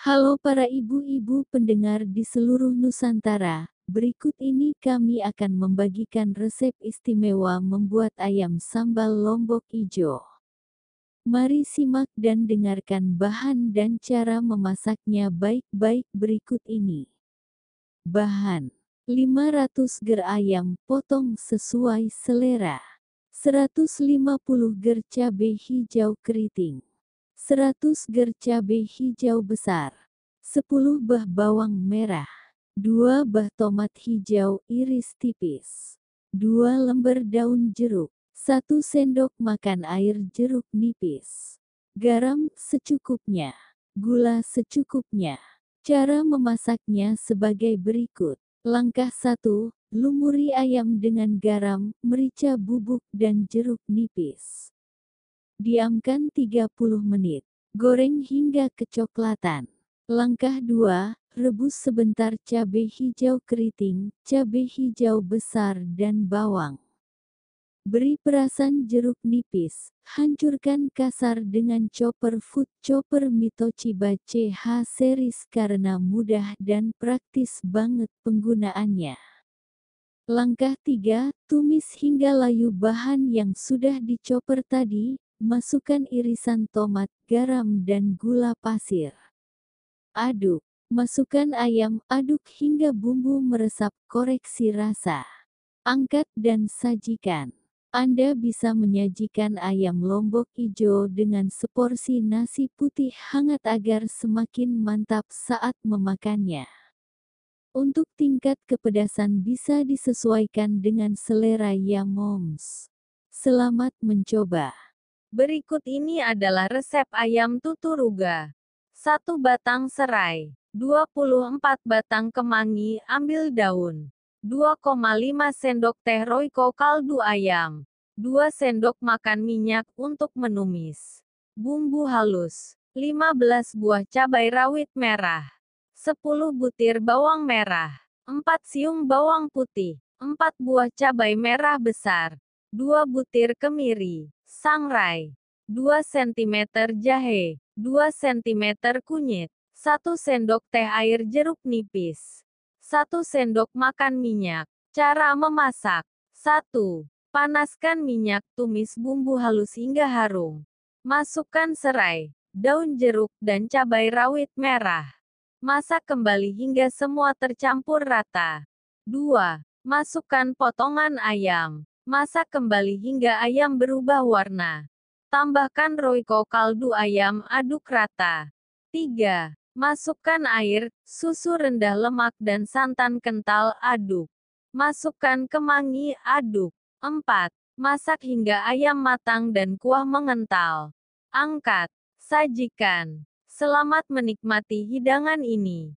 Halo para ibu-ibu pendengar di seluruh Nusantara, berikut ini kami akan membagikan resep istimewa membuat ayam sambal lombok ijo. Mari simak dan dengarkan bahan dan cara memasaknya baik-baik berikut ini. Bahan 500 ger ayam potong sesuai selera 150 ger cabai hijau keriting 100 ger cabai hijau besar, 10 bah bawang merah, 2 bah tomat hijau iris tipis, 2 lembar daun jeruk, 1 sendok makan air jeruk nipis, garam secukupnya, gula secukupnya. Cara memasaknya sebagai berikut. Langkah 1, lumuri ayam dengan garam, merica bubuk dan jeruk nipis. Diamkan 30 menit. Goreng hingga kecoklatan. Langkah 2, rebus sebentar cabai hijau keriting, cabai hijau besar dan bawang. Beri perasan jeruk nipis, hancurkan kasar dengan chopper food chopper Mitochiba CH series karena mudah dan praktis banget penggunaannya. Langkah 3, tumis hingga layu bahan yang sudah dicoper tadi, Masukkan irisan tomat, garam dan gula pasir. Aduk. Masukkan ayam, aduk hingga bumbu meresap, koreksi rasa. Angkat dan sajikan. Anda bisa menyajikan ayam lombok ijo dengan seporsi nasi putih hangat agar semakin mantap saat memakannya. Untuk tingkat kepedasan bisa disesuaikan dengan selera ya moms. Selamat mencoba. Berikut ini adalah resep ayam tuturuga. 1 batang serai, 24 batang kemangi, ambil daun. 2,5 sendok teh roiko kaldu ayam. 2 sendok makan minyak untuk menumis. Bumbu halus. 15 buah cabai rawit merah. 10 butir bawang merah. 4 siung bawang putih. 4 buah cabai merah besar. 2 butir kemiri sangrai, 2 cm jahe, 2 cm kunyit, 1 sendok teh air jeruk nipis, 1 sendok makan minyak. Cara memasak 1. Panaskan minyak, tumis bumbu halus hingga harum. Masukkan serai, daun jeruk, dan cabai rawit merah. Masak kembali hingga semua tercampur rata. 2. Masukkan potongan ayam. Masak kembali hingga ayam berubah warna. Tambahkan roiko kaldu ayam, aduk rata. 3. Masukkan air, susu rendah lemak dan santan kental, aduk. Masukkan kemangi, aduk. 4. Masak hingga ayam matang dan kuah mengental. Angkat. Sajikan. Selamat menikmati hidangan ini.